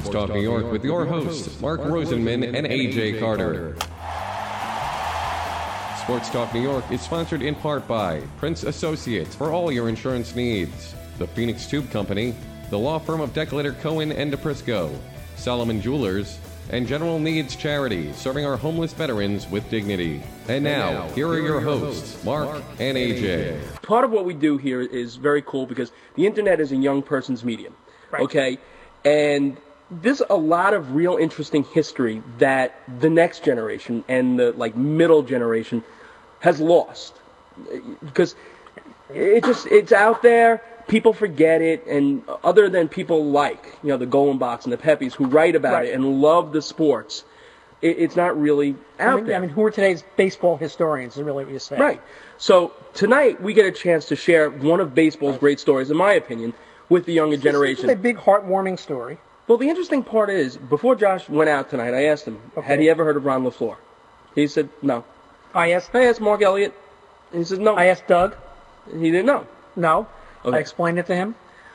Sports Talk New York with your hosts, Mark Rosenman and AJ Carter. Sports Talk New York is sponsored in part by Prince Associates for all your insurance needs, the Phoenix Tube Company, the law firm of Declator Cohen and DePrisco, Solomon Jewelers, and General Needs Charity, serving our homeless veterans with dignity. And now, here are your hosts, Mark and AJ. part of what we do here is very cool because the internet is a young person's medium. Right. Okay? And there's a lot of real interesting history that the next generation and the like middle generation has lost. Because it just it's out there, people forget it, and other than people like, you know, the Golenbocks and the Peppies who write about Right. it and love the sports, it, it's not really out I mean, there. I mean, who are today's baseball historians? Is really what you're saying. Right. So tonight we get a chance to share one of baseball's great stories, in my opinion, with the younger This is a big, heartwarming story. Well, the interesting part is, before Josh went out tonight, I asked him, had he ever heard of Ron LeFlore? He said no. I asked. I asked Mark Elliott, he said no. I asked Doug. he didn't know. No. Okay. I explained it to him.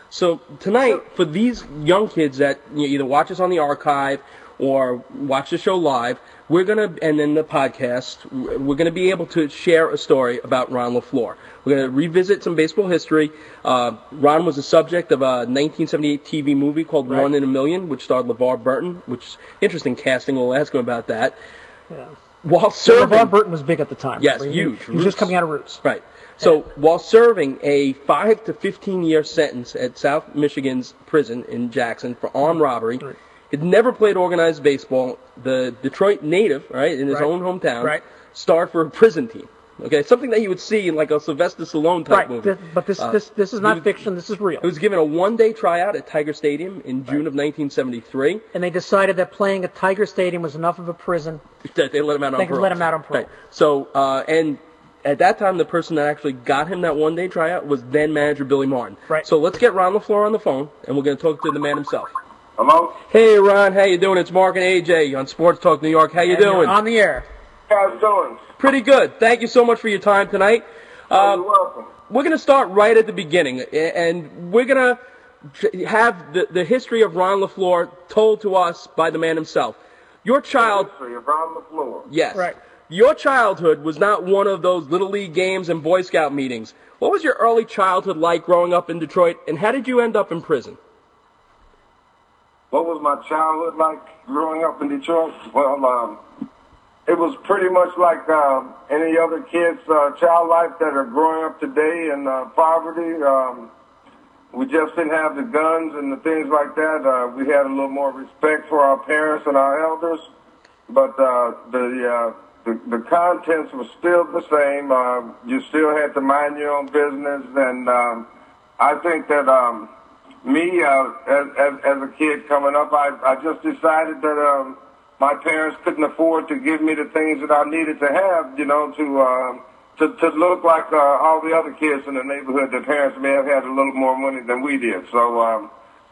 So tonight, for these young kids that you know, either watch us on the archive or watch the show live, we're gonna, and then the podcast, we're gonna be able to share a story about Ron LeFlore. We're gonna revisit some baseball history. Uh, Ron was the subject of a 1978 TV movie called Right. One in a Million, which starred LeVar Burton, which is interesting casting. We'll ask him about that. Yeah. While So serving, LeVar Burton was big at the time. Yes, He- huge. He was just coming out of Roots. Right. So while serving a five to fifteen year sentence at South Michigan's prison in Jackson for armed robbery, Right. Had never played organized baseball. The Detroit native, right, in his Right. own hometown, Right. starred for a prison team. Okay, something that you would see in like a Sylvester Stallone type Right. movie. Th- but this, Uh, this, this is not was- fiction. This is real. It was given a one day tryout at Tiger Stadium in June of 1973. and they decided that playing at Tiger Stadium was enough of a prison. that they let him out on They parole. let him out on parole. Right. So, uh, and at that time, the person that actually got him that one day tryout was then manager Billy Martin. Right. So let's get Ron LeFlore on the phone, and we're going to talk to the man himself. Hello? Hey, Ron, how you doing? It's Mark and AJ on Sports Talk New York. How you And doing? On the air. How's it doing? Pretty good. Thank you so much for your time tonight. Oh, Uh, you're welcome. we're going to start right at the beginning, and we're going to have the, the history of Ron LeFlore told to us by the man himself. Your child History of Ron LeFlore. Yes. Right. Your childhood was not one of those little league games and Boy Scout meetings. What was your early childhood like growing up in Detroit, and how did you end up in prison? What was my childhood like growing up in Detroit? Well, um, it was pretty much like uh, any other kid's uh, child life that are growing up today in uh, poverty. Um, we just didn't have the guns and the things like that. Uh, we had a little more respect for our parents and our elders, but uh, the, uh, the the contents were still the same. Uh, you still had to mind your own business, and um, I think that um, me uh, as, as as a kid coming up, I I just decided that um, my parents couldn't afford to give me the things that I needed to have, you know, to. Um, to, to look like uh, all the other kids in the neighborhood, their parents may have had a little more money than we did. So um,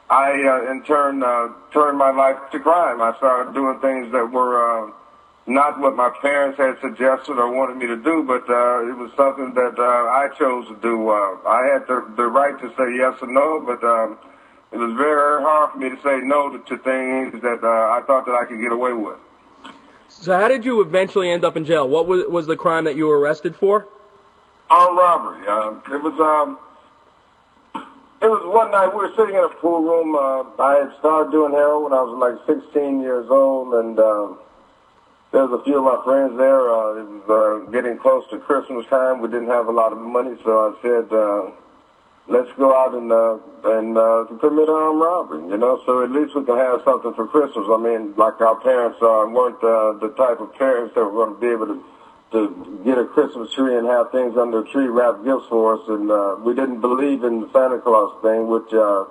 I, uh, in turn, uh, turned my life to crime. I started doing things that were uh, not what my parents had suggested or wanted me to do, but uh, it was something that uh, I chose to do. Uh, I had the, the right to say yes or no, but um, it was very hard for me to say no to, to things that uh, I thought that I could get away with. So, how did you eventually end up in jail? What was, was the crime that you were arrested for? Armed robbery. Um, it was um, it was one night we were sitting in a pool room. Uh, I had started doing heroin when I was like 16 years old, and there was a few of my friends there. Uh, it was uh, getting close to Christmas time. We didn't have a lot of money, so I said, uh, "Let's go out and uh, and uh, commit armed robbery." You know, so at least we can have something for Christmas. I mean, like our parents uh, weren't uh, the type of parents that were going to be able to to get a Christmas tree and have things under the tree wrap gifts for us. And uh, we didn't believe in the Santa Claus thing, which, uh,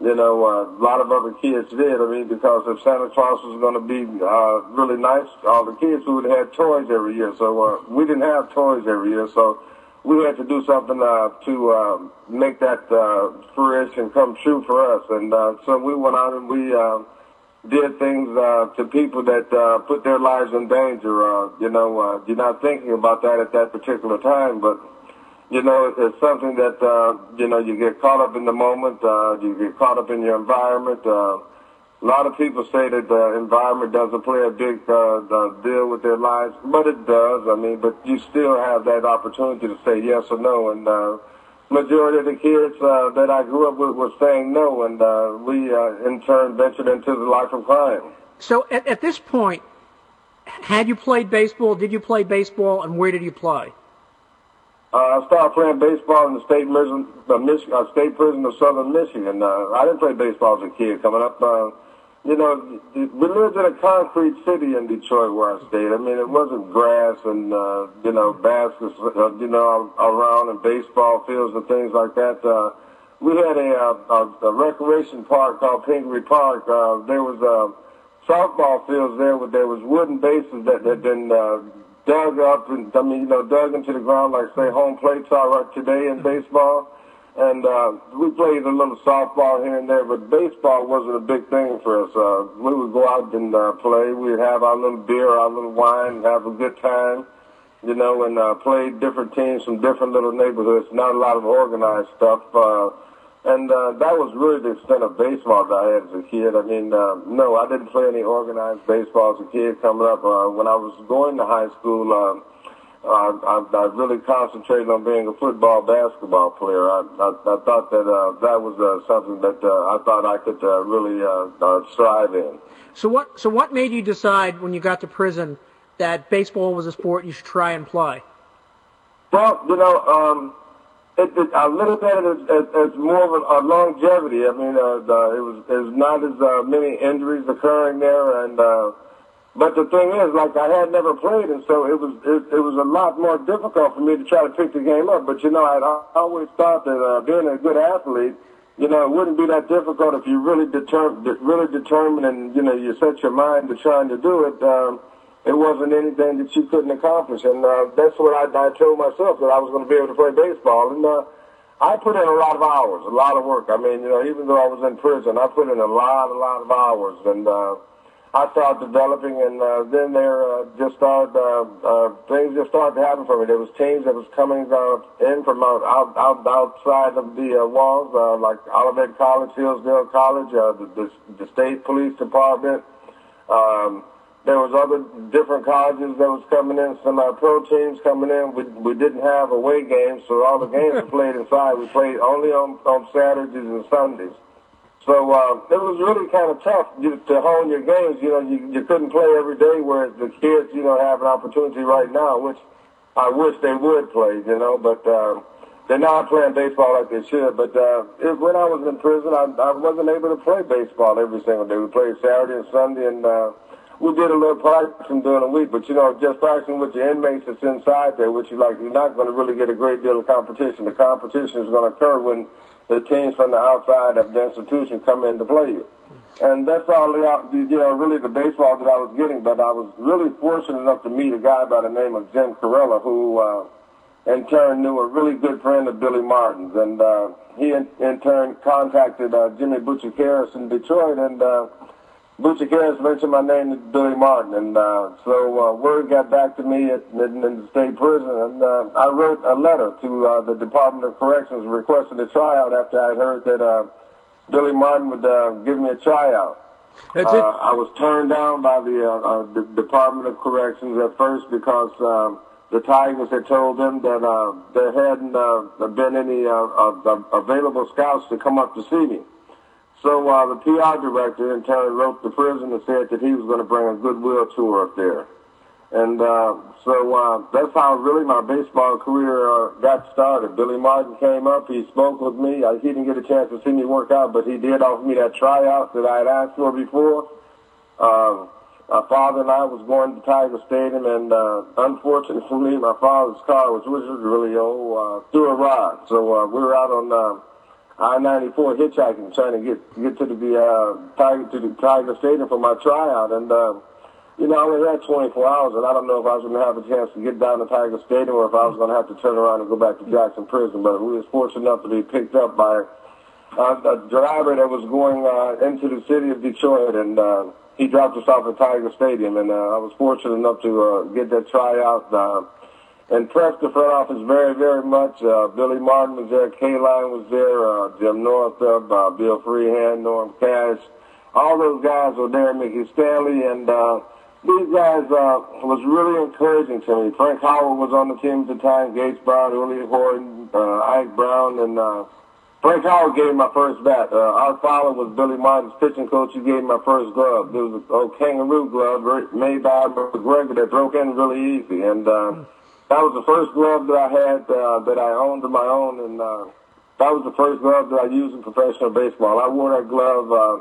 you know, uh, a lot of other kids did. I mean, because if Santa Claus was going to be uh, really nice, all the kids would have had toys every year. So uh, we didn't have toys every year. So we had to do something uh, to uh, make that uh, fruition come true for us. And uh, so we went out and we uh, did things uh, to people that uh, put their lives in danger. Uh, you know, uh, you're not thinking about that at that particular time, but you know, it's something that uh, you know you get caught up in the moment. Uh, you get caught up in your environment. Uh, a lot of people say that the environment doesn't play a big uh, deal with their lives, but it does. I mean, but you still have that opportunity to say yes or no. And uh, majority of the kids uh, that I grew up with were saying no, and uh, we uh, in turn ventured into the life of crime. So at, at this point, had you played baseball? Did you play baseball, and where did you play? Uh, I started playing baseball in the state prison, the Mich- uh, state prison of Southern Michigan. Uh, I didn't play baseball as a kid coming up. Uh, you know, we lived in a concrete city in Detroit where I stayed. I mean, it wasn't grass and, uh, you know, baskets, uh, you know, around and baseball fields and things like that. Uh, we had a, uh, a, a recreation park called Pingree Park. Uh, there was uh, softball fields there where there was wooden bases that had been uh, dug up and, I mean, you know, dug into the ground like, say, home plates are right today in baseball. And uh, we played a little softball here and there, but baseball wasn't a big thing for us. Uh, we would go out and uh, play. We'd have our little beer, our little wine, have a good time, you know, and uh, play different teams from different little neighborhoods. Not a lot of organized stuff. Uh, and uh, that was really the extent of baseball that I had as a kid. I mean, uh, no, I didn't play any organized baseball as a kid coming up. Uh, when I was going to high school, uh, I, I, I really concentrated on being a football, basketball player. I, I, I thought that uh, that was uh, something that uh, I thought I could uh, really uh, uh, strive in. So what? So what made you decide when you got to prison that baseball was a sport you should try and play? Well, you know, um, it, it, I look at it as, as, more of a, a longevity. I mean, uh, the, it was there's not as uh, many injuries occurring there, and uh, but the thing is, like I had never played, and so it was it, it was a lot more difficult for me to try to pick the game up. But you know, I'd always thought that uh, being a good athlete, you know, it wouldn't be that difficult if you really determined, really determined, and you know, you set your mind to trying to do it. Um, it wasn't anything that you couldn't accomplish, and uh, that's what I, I told myself that I was going to be able to play baseball, and uh, I put in a lot of hours, a lot of work. I mean, you know, even though I was in prison, I put in a lot, a lot of hours, and. Uh, I started developing, and uh, then there uh, just started uh, uh, things just started to happen for me. There was teams that was coming uh, in from out, out, out outside of the uh, walls, uh, like Olivet College, Hillsdale College, uh, the, the, the state police department. Um, there was other different colleges that was coming in, some uh, pro teams coming in. We we didn't have away games, so all the games were played inside. We played only on on Saturdays and Sundays. So uh, it was really kind of tough to hone your games. You know, you, you couldn't play every day, whereas the kids, you know, have an opportunity right now, which I wish they would play. You know, but uh, they're not playing baseball like they should. But uh, if, when I was in prison, I, I wasn't able to play baseball every single day. We played Saturday and Sunday, and uh, we did a little practicing during the week. But you know, just practicing with your inmates that's inside there, which you like, you're not going to really get a great deal of competition. The competition is going to occur when the teams from the outside of the institution come in to play you. And that's all the, you know, really the baseball that I was getting. But I was really fortunate enough to meet a guy by the name of Jim Corella, who uh, in turn knew a really good friend of Billy Martin's. And uh, he in, in turn contacted uh, Jimmy Butsicaris in Detroit, and uh, Butsicaris mentioned my name to Billy Martin. And uh, so uh, word got back to me at, in, in the state prison, and uh, I wrote a letter to uh, the Department of Corrections requesting a tryout after I heard that uh, Billy Martin would uh, give me a tryout. That's uh, it. I was turned down by the, uh, uh, the Department of Corrections at first because uh, the Tigers had told them that uh, there hadn't uh, been any uh, uh, available scouts to come up to see me. So uh, the PR director in turn wrote the prison and said that he was going to bring a goodwill tour up there. And uh, so uh, that's how really my baseball career uh, got started. Billy Martin came up. He spoke with me. Uh, he didn't get a chance to see me work out, but he did offer me that tryout that I had asked for before. Uh, my father and I was going to Tiger Stadium, and uh, unfortunately for me, my father's car, was, which was really old, uh, threw a rod. So uh, we were out on uh, I-94 hitchhiking, trying to get get to the uh, Tiger to the Tiger Stadium for my tryout, and uh, you know I only had 24 hours, and I don't know if I was going to have a chance to get down to Tiger Stadium or if I was going to have to turn around and go back to Jackson Prison. But we was fortunate enough to be picked up by uh, a driver that was going uh, into the city of Detroit, and uh, he dropped us off at Tiger Stadium, and uh, I was fortunate enough to uh, get that tryout. Uh, impressed the front office very, very much. Uh, Billy Martin was there, Kaline was there, uh, Jim Northrup, uh, Bill Freehan, Norm Cash, all those guys were there, Mickey Stanley, and uh, these guys uh, was really encouraging to me. Frank Howard was on the team at the time, Gates Brown, Willie Horton, uh, Ike Brown, and uh, Frank Howard gave my first bat. Uh, Art Fowler was Billy Martin's pitching coach. He gave me my first glove. It was a old kangaroo glove made by MacGregor that broke in really easy. And uh, that was the first glove that I had uh, that I owned of my own. And uh, that was the first glove that I used in professional baseball. I wore that glove uh,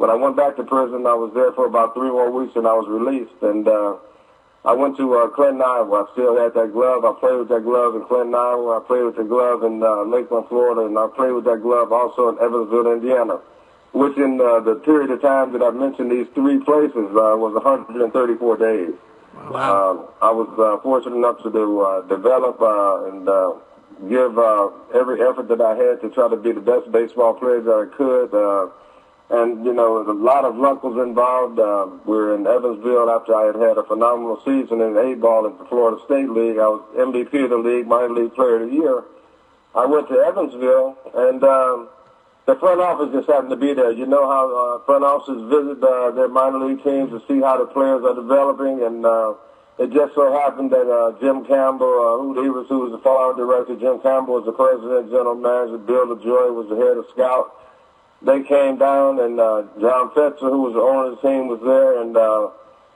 when I went back to prison. I was there for about three more weeks and I was released. And uh, I went to uh, Clinton, Iowa. I still had that glove. I played with that glove in Clinton, Iowa. I played with the glove in uh, Lakeland, Florida, and I played with that glove also in Evansville, Indiana, which in uh, the period of time that I mentioned these three places uh, was 134 days. Wow. Uh, I was uh, fortunate enough to uh, develop and give every effort that I had to try to be the best baseball player that I could. And, you know, a lot of luck was involved. Uh, we were in Evansville after I had had a phenomenal season in A-ball in the Florida State League. I was MVP of the league, minor league player of the year. I went to Evansville, and um, the front office just happened to be there. You know how uh, front offices visit uh, their minor league teams to see how the players are developing, and uh, it just so happened that uh, Jim Campbell, uh, who he was, who was the farm director, Jim Campbell was the president, general manager, Bill Lajoie was the head of scout they came down, and uh, John Fetzer, who was the owner of the team, was there, and uh,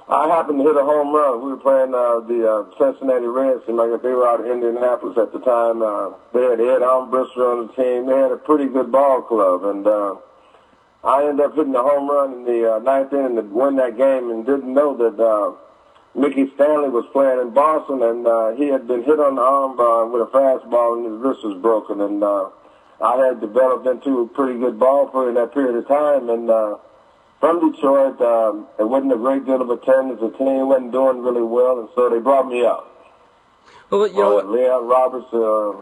I happened to hit a home run. We were playing uh, the uh, Cincinnati Reds, and like they were out of Indianapolis at the time. Uh, they had Ed Armbrister on the team. They had a pretty good ball club, and uh, I ended up hitting a home run in the uh, ninth inning to win that game, and didn't know that uh, Mickey Stanley was playing in Boston, and uh, he had been hit on the arm uh, with a fastball, and his wrist was broken, and. Uh, I had developed into a pretty good ball player in that period of time. And uh, from Detroit, um, it wasn't a great deal of attendance. The team wasn't doing really well, and so they brought me up. Well, you know, uh, Leon Roberts uh,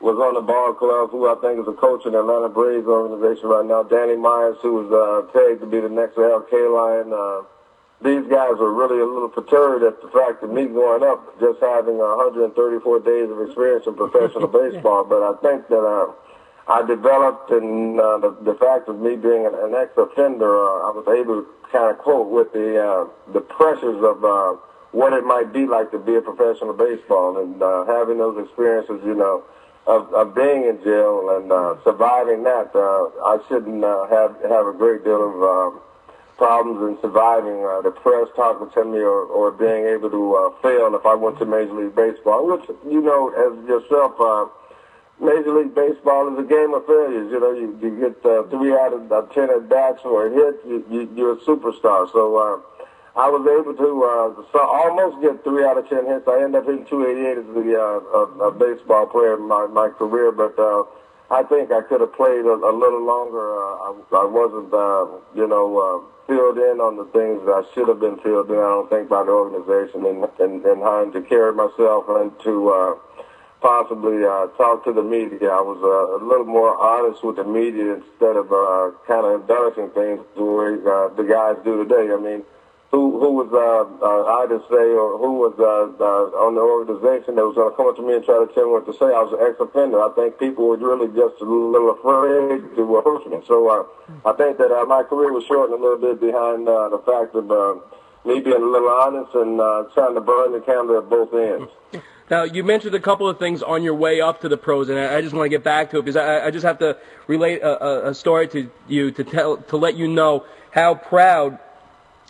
was on the ball club, who I think is a coach in the Atlanta Braves organization right now. Danny Myers, who was uh, pegged to be the next Al Kaline. Uh, these guys were really a little perturbed at the fact of me going up, just having 134 days of experience in professional baseball. But I think that uh, I developed, and uh, the, the fact of me being an, an ex-offender, uh, I was able to kind of cope with the uh, the pressures of uh, what it might be like to be a professional baseball, and uh, having those experiences, you know, of, of being in jail and uh, surviving that. Uh, I shouldn't uh, have have a great deal of uh, problems in surviving uh, the press talking to me or, or being able to uh, fail if I went to Major League Baseball, which you know as yourself. Uh, Major League Baseball is a game of failures. You know, you, you get uh, three out of uh, ten at bats or a hit, you, you, you're a superstar. So uh, I was able to uh, so almost get three out of ten hits. I ended up hitting 288 as the uh, a, a baseball player in my, my career, but uh, I think I could have played a, a little longer. Uh, I, I wasn't, uh, you know, uh, filled in on the things that I should have been filled in. I don't think by the organization and and, having to carry myself and to. Uh, possibly uh, talk to the media. I was uh, a little more honest with the media instead of uh, kind of embellishing things the way uh, the guys do today. I mean, who who was uh, uh, I to say, or who was uh, uh, on the organization that was going to come up to me and try to tell me what to say? I was an ex-offender. I think people were really just a little afraid to approach me. So uh, I think that uh, my career was shortened a little bit behind uh, the fact of uh, me being a little honest and uh, trying to burn the candle at both ends. Now, you mentioned a couple of things on your way up to the pros, and I, just want to get back to it because I, I just have to relate a, a, story to you to tell to let you know how proud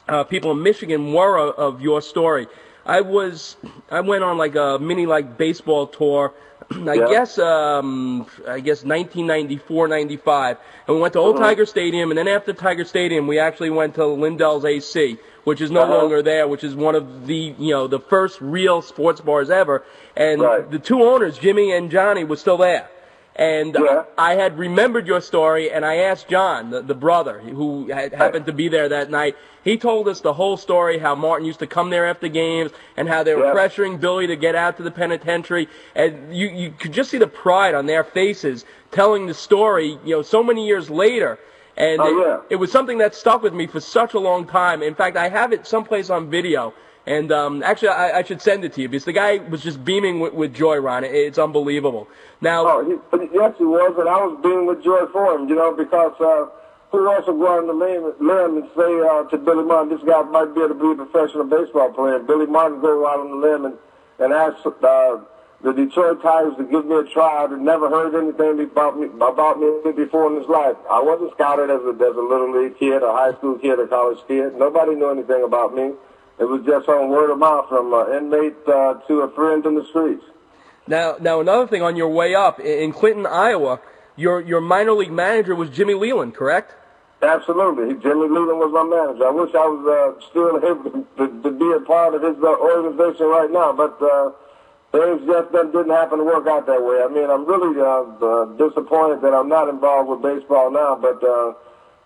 uh, people in Michigan were of your story. I was I went on like a mini like baseball tour. I yeah. guess um, I guess 1994, 95, and we went to Old uh-huh. Tiger Stadium, and then after Tiger Stadium, we actually went to Lindell's AC which is no uh-huh. longer there, which is one of the you know the first real sports bars ever. And right. the two owners, Jimmy and Johnny, were still there. And yeah. I had remembered your story, and I asked John, the, the brother, who had happened to be there that night. He told us the whole story, how Martin used to come there after games, and how they were yeah. pressuring Billy to get out to the penitentiary. And you, you could just see the pride on their faces telling the story, you know, so many years later. And oh, it, yeah. it was something that stuck with me for such a long time. In fact, I have it someplace on video. And um, actually, I, I should send it to you because the guy was just beaming with, with joy, Ron. It, it's unbelievable. Now, oh, he, yes, he was, and I was beaming with joy for him, you know, because uh, who else will go on the limb and say uh, to Billy Martin, this guy might be able to be a professional baseball player. Billy Martin go out on the limb and, and ask uh, the Detroit Tigers to give me a try. I'd never heard anything about me about me before in his life. I wasn't scouted as a, as a little league kid, a high school kid, a college kid. Nobody knew anything about me. It was just on word of mouth from an inmate uh, to a friend in the streets. Now, now another thing on your way up in Clinton, Iowa, your your minor league manager was Jimmy Leyland, correct? Absolutely. Jimmy Leyland was my manager. I wish I was uh, still able to, to, be a part of his uh, organization right now, but uh, things just didn't happen to work out that way. I mean, I'm really uh, uh, disappointed that I'm not involved with baseball now, but uh,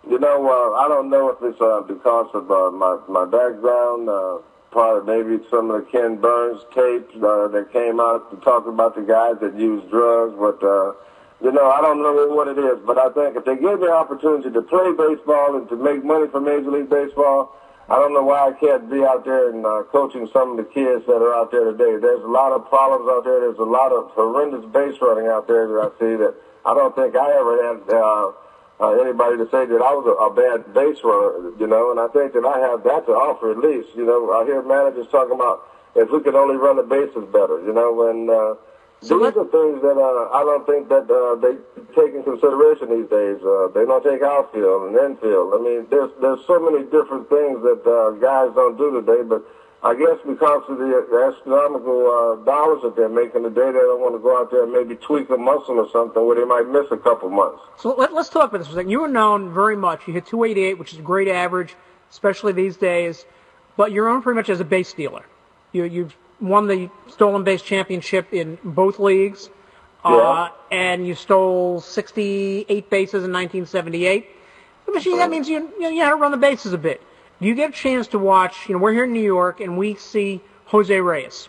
you know, uh, I don't know if it's uh, because of uh, my my background, uh, part of maybe some of the Ken Burns tapes uh, that came out to talk about the guys that use drugs, but. Uh, you know, I don't know what it is, but I think if they give me an opportunity to play baseball and to make money for Major League Baseball, I don't know why I can't be out there and uh, coaching some of the kids that are out there today. There's a lot of problems out there. There's a lot of horrendous base running out there that I see that I don't think I ever had uh, uh, anybody to say that I was a, a bad base runner, you know, and I think that I have that to offer at least. You know, I hear managers talking about if we could only run the bases better, you know, and uh, so these are things that uh, I don't think that uh, they take in consideration these days. Uh, they don't take outfield and infield. I mean, there's there's so many different things that uh, guys don't do today. But I guess because of the astronomical uh, dollars that they're making today, they don't want to go out there and maybe tweak a muscle or something where they might miss a couple months. So let, us talk about this for a second. You were known very much. You hit 288, which is a great average, especially these days. But you're known pretty much as a base stealer. You, you've won the stolen base championship in both leagues. Yeah. Uh, and you stole 68 bases in 1978. But that means you, you, know, you had to run the bases a bit. Do you get a chance to watch, you know, we're here in New York and we see Jose Reyes.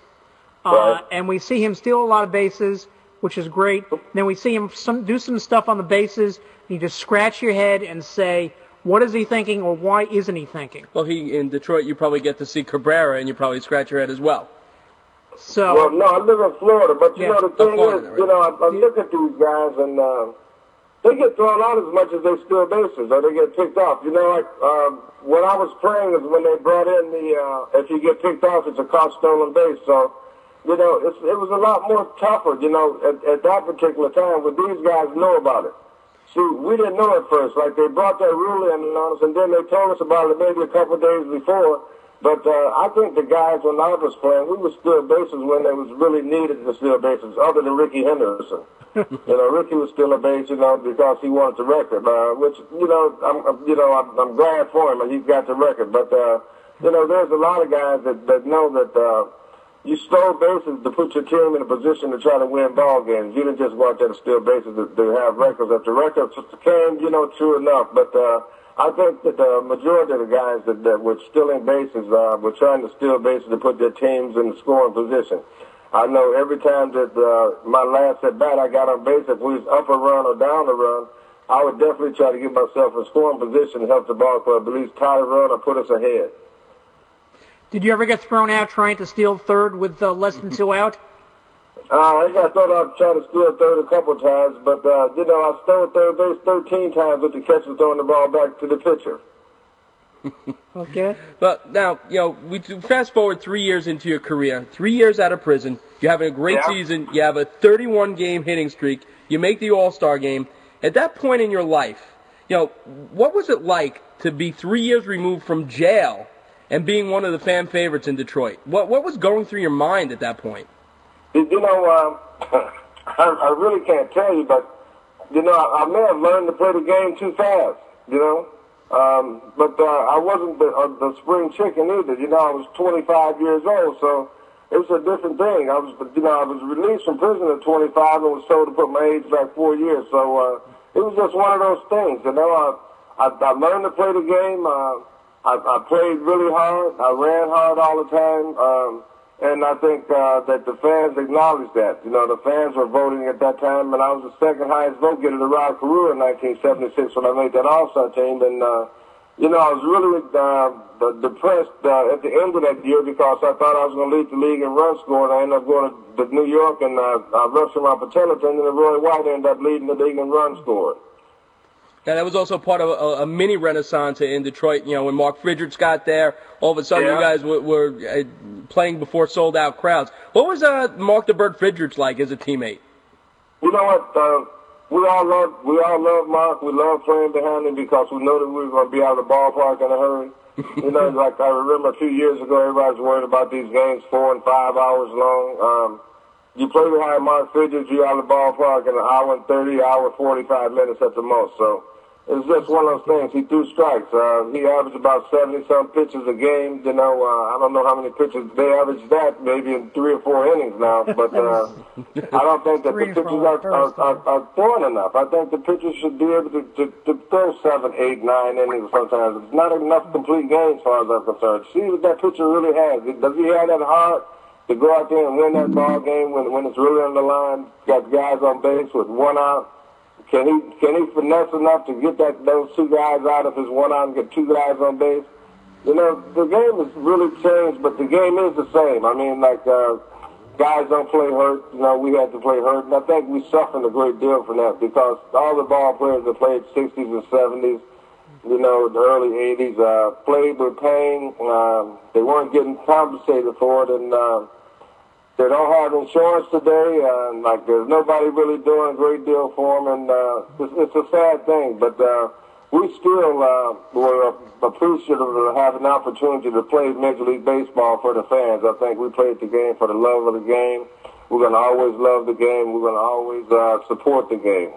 Uh, right. And we see him steal a lot of bases, which is great. Then we see him some, do some stuff on the bases. And you just scratch your head and say, what is he thinking or why isn't he thinking? Well, he in Detroit, you probably get to see Cabrera and you probably scratch your head as well. So well, no, I live in Florida, but you Yeah. know the thing Florida, is, right. you know, I, I look at these guys and uh, they get thrown out as much as they steal bases, or they get picked off. You know, like um, when I was playing is when they brought in the uh, if you get picked off, it's a caught stolen base. So, you know, it's, it was a lot more tougher. You know, at, at that particular time, but these guys know about it. See, we didn't know at first. Like they brought that rule in on us, and then they told us about it maybe a couple of days before. But uh, I think the guys when I was playing, we would steal bases when they was really needed to steal bases, other than Rickey Henderson. you know, Ricky was still a base, you know, because he wanted the record, uh, which you know, I'm, I'm- you know, I'm, I'm glad for him, and he's got the record. But uh, you know, there's a lot of guys that that know that. Uh, you stole bases to put your team in a position to try to win ball games. You didn't just go out there to steal bases to, to have records. If the records came, you know, true enough. But uh, I think that the majority of the guys that, that were stealing bases uh, were trying to steal bases to put their teams in the scoring position. I know every time that uh, my last at bat I got on base, if we was up a run or down a run, I would definitely try to get myself in scoring position, to help the ball club at least tie the run or put us ahead. did you ever get thrown out trying to steal third with uh, less than two out? Uh, I got thought I'd try to steal third a couple times, but, uh, you know, I stole third base 13 times with the catcher throwing the ball back to the pitcher. Okay. But now, you know, we fast forward three years into your career, three years out of prison. You're having a great Yeah. season. You have a 31 game hitting streak. You make the All Star game. At that point in your life, you know, what was it like to be three years removed from jail and being one of the fan favorites in Detroit? What what was going through your mind at that point? You know, um, I, I really can't tell you, but, you know, I, I may have learned to play the game too fast, you know. Um, but uh, I wasn't the, uh, the spring chicken either. You know, I was 25 years old, so it was a different thing. I was, you know, I was released from prison at 25 and was told to put my age back four years. So uh, it was just one of those things. You know, I, I, I learned to play the game. Uh, I, I played really hard. I ran hard all the time. Um, and I think uh, that the fans acknowledged that. You know, the fans were voting at that time, and I was the second highest vote getter to Rod Carew in 1976 when I made that All-Star team. And, uh, you know, I was really uh, depressed uh, at the end of that year because I thought I was going to lead the league in run scoring. I ended up going to New York and uh, I rushed my patella tendon, and Roy White ended up leading the league in run scoring. And that was also part of a, a, mini renaissance in Detroit. You know, when Mark Fidrych got there, all of a sudden yeah. you guys were, were uh, playing before sold out crowds. What was uh, Mark the Bird like as a teammate? You know what? Uh, we all love we all love Mark. We love playing behind him because we know that we were going to be out of the ballpark in a hurry. you know, like I remember a few years ago, everybody was worried about these games four and five hours long. Um, you play behind Mark Fidrych, you're out of the ballpark in an hour and 30, hour 45 minutes at the most. So it's just one of those things. He threw strikes. Uh, he averaged about 70 some pitches a game. You know, uh, I don't know how many pitches they average that, maybe in three or four innings now. But uh, I don't think that the pitchers are, are, are, are throwing enough. I think the pitchers should be able to, to, to throw seven, eight, nine innings sometimes. It's not enough complete games, as far as I'm concerned. See what that pitcher really has. Does he have that heart? to go out there and win that ball game when when it's really on the line, got guys on base with one out. Can he can he finesse enough to get that those two guys out of his one and get two guys on base? You know, the game has really changed, but the game is the same. I mean, like uh, guys don't play hurt. You know, we had to play hurt, and I think we suffered a great deal from that because all the ball players that played 60s and 70s, you know, the early 80s, uh, played with pain. Uh, they weren't getting compensated for it, and uh, they don't have insurance today, and like there's nobody really doing a great deal for them, and uh, it's, it's a sad thing. But uh, we still uh, were appreciative of having an opportunity to play Major League Baseball for the fans. I think we played the game for the love of the game. We're going to always love the game. We're going to always uh, support the game.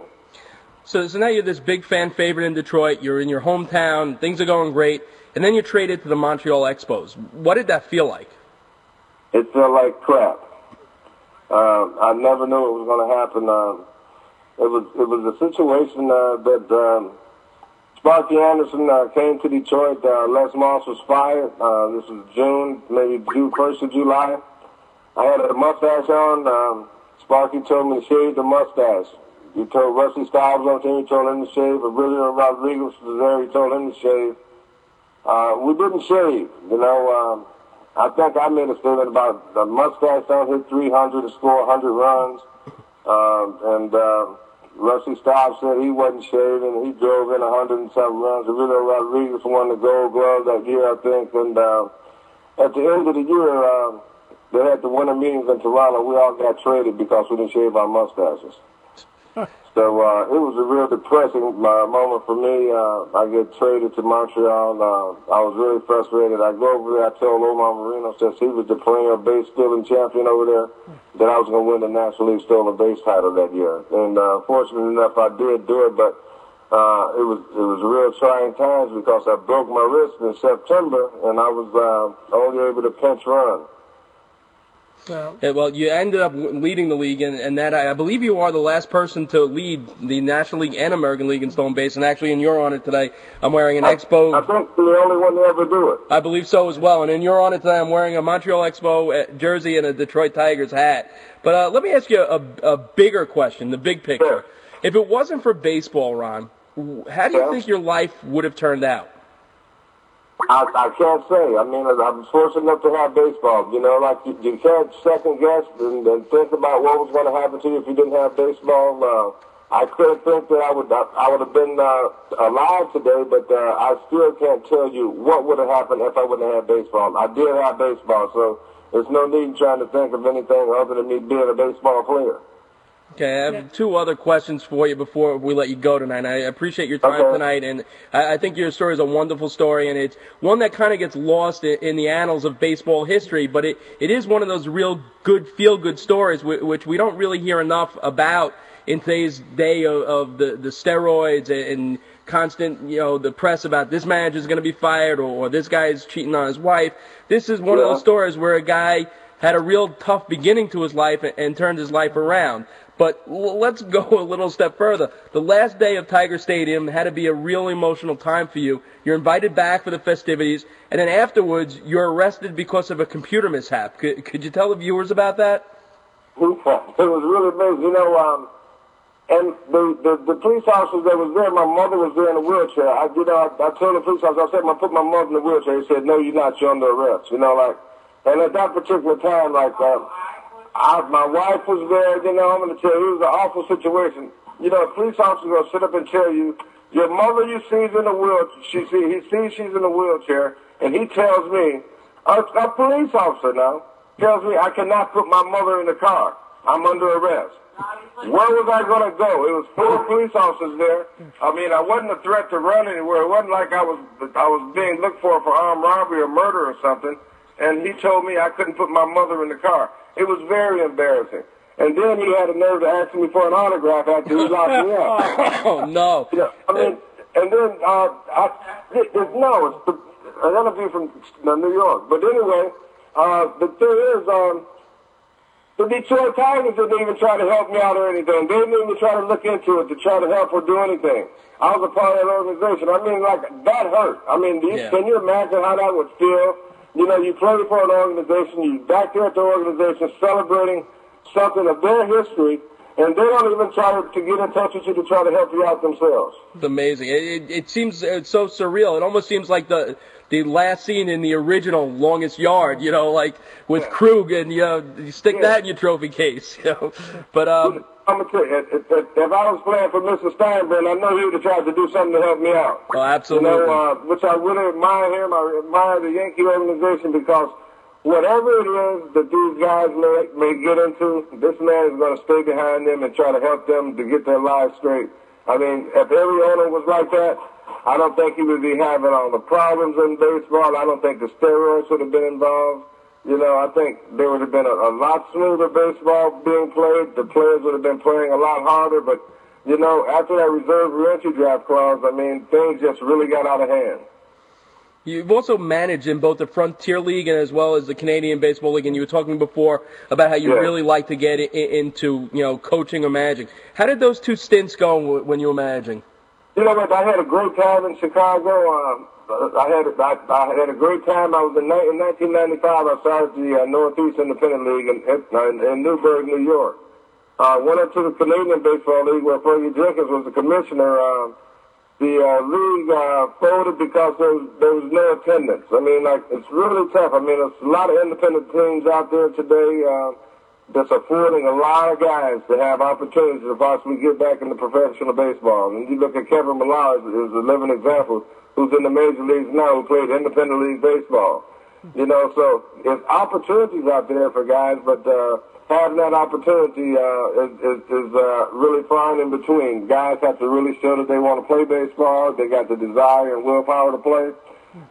So, so now you're this big fan favorite in Detroit. You're in your hometown. Things are going great, and then you're traded to the Montreal Expos. What did that feel like? It felt like crap. Uh, I never knew it was going to happen. Uh, it was it was a situation uh, that um, Sparky Anderson uh, came to Detroit. Uh, Les Moss was fired. Uh, this was June, maybe June first of July. I had a mustache on. Um, Sparky told me to shave the mustache. He told Rusty Staub on team, he told him to shave. Aurelio Rodriguez was there, he told him to shave. Uh, we didn't shave, you know. Um, I think I made a statement about the mustache don't hit 300 to score 100 runs. Um, and uh, Rusty Staub said he wasn't shaving. He drove in 100 and some runs. Aurelio Rodriguez won the Gold Glove that year, I think. And uh, at the end of the year, uh, they had the winter meetings in Toronto. We all got traded because we didn't shave our mustaches. So uh, it was a real depressing uh, moment for me. Uh, I get traded to Montreal. Uh, I was really frustrated. I go over there. I told Omar Moreno, since he was the perennial base stealing champion over there, that I was going to win the National League stolen base title that year. And uh, fortunately enough, I did do it. But uh, it was it was real trying times because I broke my wrist in September, and I was uh, only able to pinch run. So. Yeah, well, you ended up leading the league, and, and that I, I, believe you are the last person to lead the National League and American League in stolen base. And actually, in your honor today, I'm wearing an I, Expo. I think the only one to ever do it. I believe so as well. And in your honor today, I'm wearing a Montreal Expo uh, jersey and a Detroit Tigers hat. But uh, let me ask you a, a, bigger question, the big picture. Sure. If it wasn't for baseball, Ron, how do you yeah. think your life would have turned out? I, I can't say. I mean, I'm fortunate enough to have baseball. You know, like you, you can't second guess and, and think about what was going to happen to you if you didn't have baseball. Uh, I couldn't think that I would I would have been uh, alive today, but uh, I still can't tell you what would have happened if I wouldn't have had baseball. I did have baseball, so there's no need trying to think of anything other than me being a baseball player. Okay, I have two other questions for you before we let you go tonight. I appreciate your time okay. tonight, and I, think your story is a wonderful story, and it's one that kind of gets lost in, the annals of baseball history, but it, it is one of those real good, feel-good stories which we don't really hear enough about in today's day of, of the, the steroids and constant, you know, the press about this manager is going to be fired or, or this guy is cheating on his wife. This is one yeah. of those stories where a guy had a real tough beginning to his life and, and turned his life around. But let's go a little step further. The last day of Tiger Stadium had to be a real emotional time for you. You're invited back for the festivities, and then afterwards, you're arrested because of a computer mishap. Could, could you tell the viewers about that? It was really amazing. You know, um, and the, the, the police officers that was there, my mother was there in a wheelchair. I, you know, I, I told the police officer, I said, to put my mother in the wheelchair. He said, no, you're not. You're under arrest. You know, like, and at that particular time, like, uh, I, my wife was there, you know, I'm going to tell you, it was an awful situation. You know, a police officer will sit up and tell you Your mother you sees in a wheelchair. She see, he sees she's in a wheelchair, and he tells me, a, a police officer now tells me I cannot put my mother in the car. I'm under arrest. Where was I going to go? It was four police officers there. I mean, I wasn't a threat to run anywhere. It wasn't like I was I was being looked for for armed robbery or murder or something. And he told me I couldn't put my mother in the car. It was very embarrassing. And then he had a nerve to ask me for an autograph after he locked me up. Oh no. Yeah, I mean, and then uh, I, it, it, no, it's the, an interview from New York. But anyway, uh, the thing is, um, the Detroit Tigers didn't even try to help me out or anything. They didn't even try to look into it to try to help or do anything. I was a part of that organization. I mean, like that hurt. I mean, do you, Yeah. can you imagine how that would feel? You know, you play for an organization, you back there at the organization celebrating something of their history, and they don't even try to, get in touch with you to try to help you out themselves. It's amazing. It, it, it seems it's so surreal. It almost seems like the the last scene in the original Longest Yard. You know, like with Krug, and you know, you stick Yeah. that in your trophy case. You know, but um, I'm gonna tell if, if, if I was playing for Mr. Steinbrenner, I know he would have tried to do something to help me out. oh, You absolutely. know, uh, which I really admire him. I admire the Yankee organization because whatever it is that these guys may, may get into, this man is going to stay behind them and try to help them to get their lives straight. I mean, if every owner was like that, I don't think he would be having all the problems in baseball. I don't think the steroids would have been involved. You know, I think there would have been a, a lot smoother baseball being played. The players would have been playing a lot harder. But, you know, after that reserve reentry draft clause, I mean, things just really got out of hand. You've also managed in both the Frontier League and as well as the Canadian Baseball League, and you were talking before about how you Yeah. really like to get i- into you know coaching or managing. How did those two stints go when you were managing? You know? I had a great time in Chicago. Um, I had I, I had a great time. I was in, in 1995. I started the uh, Northeast Independent League in, in, in Newburgh, New York. Uh, went up to the Canadian Baseball League where Fergie Jenkins was the commissioner. Um, the uh, league uh, folded because there was, there was no attendance. I mean, like it's really tough. I mean, there's a lot of independent teams out there today uh, that's affording a lot of guys to have opportunities to possibly get back into professional baseball. And you look at Kevin Millar as, as a living example, who's in the major leagues now, who played independent league baseball. You know, so there's opportunities out there for guys, but uh, having that opportunity uh, is, is, is uh, really far in between. Guys have to really show that they want to play baseball. They got the desire and willpower to play,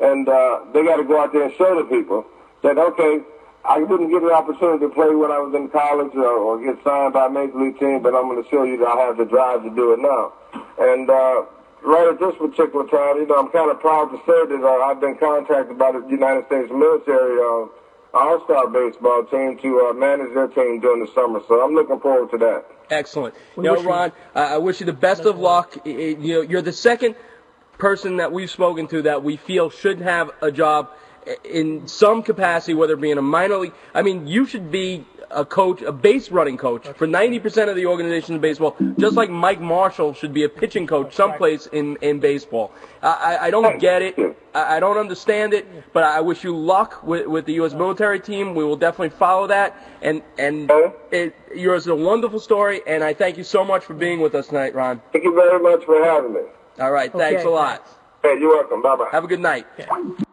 and uh, they got to go out there and show the people that okay, I didn't get an opportunity to play when I was in college or, or get signed by a major league team, but I'm going to show you that I have the drive to do it now. And uh, right at this particular time, you know, I'm kind of proud to say that uh, I've been contacted by the United States military uh, All-Star baseball team to uh, manage their team during the summer. So I'm looking forward to that. Excellent. We you know, wish you- Ron, I I wish you the best of luck. I- I- You know, you're the second person that we've spoken to that we feel should have a job i- in some capacity, whether it be in a minor league. I mean, you should be a coach, a base running coach for 90% of the organization in baseball, just like Mike Marshall should be a pitching coach someplace in, in baseball. I, I I don't get it. I I don't understand it, but I wish you luck with, with the U.S. military team. We will definitely follow that. And and it, yours is a wonderful story, and I thank you so much for being with us tonight, Ron. Thank you very much for having me. All right, thanks Okay, a lot. Hey, you're welcome. Bye-bye. Have a good night. Yeah.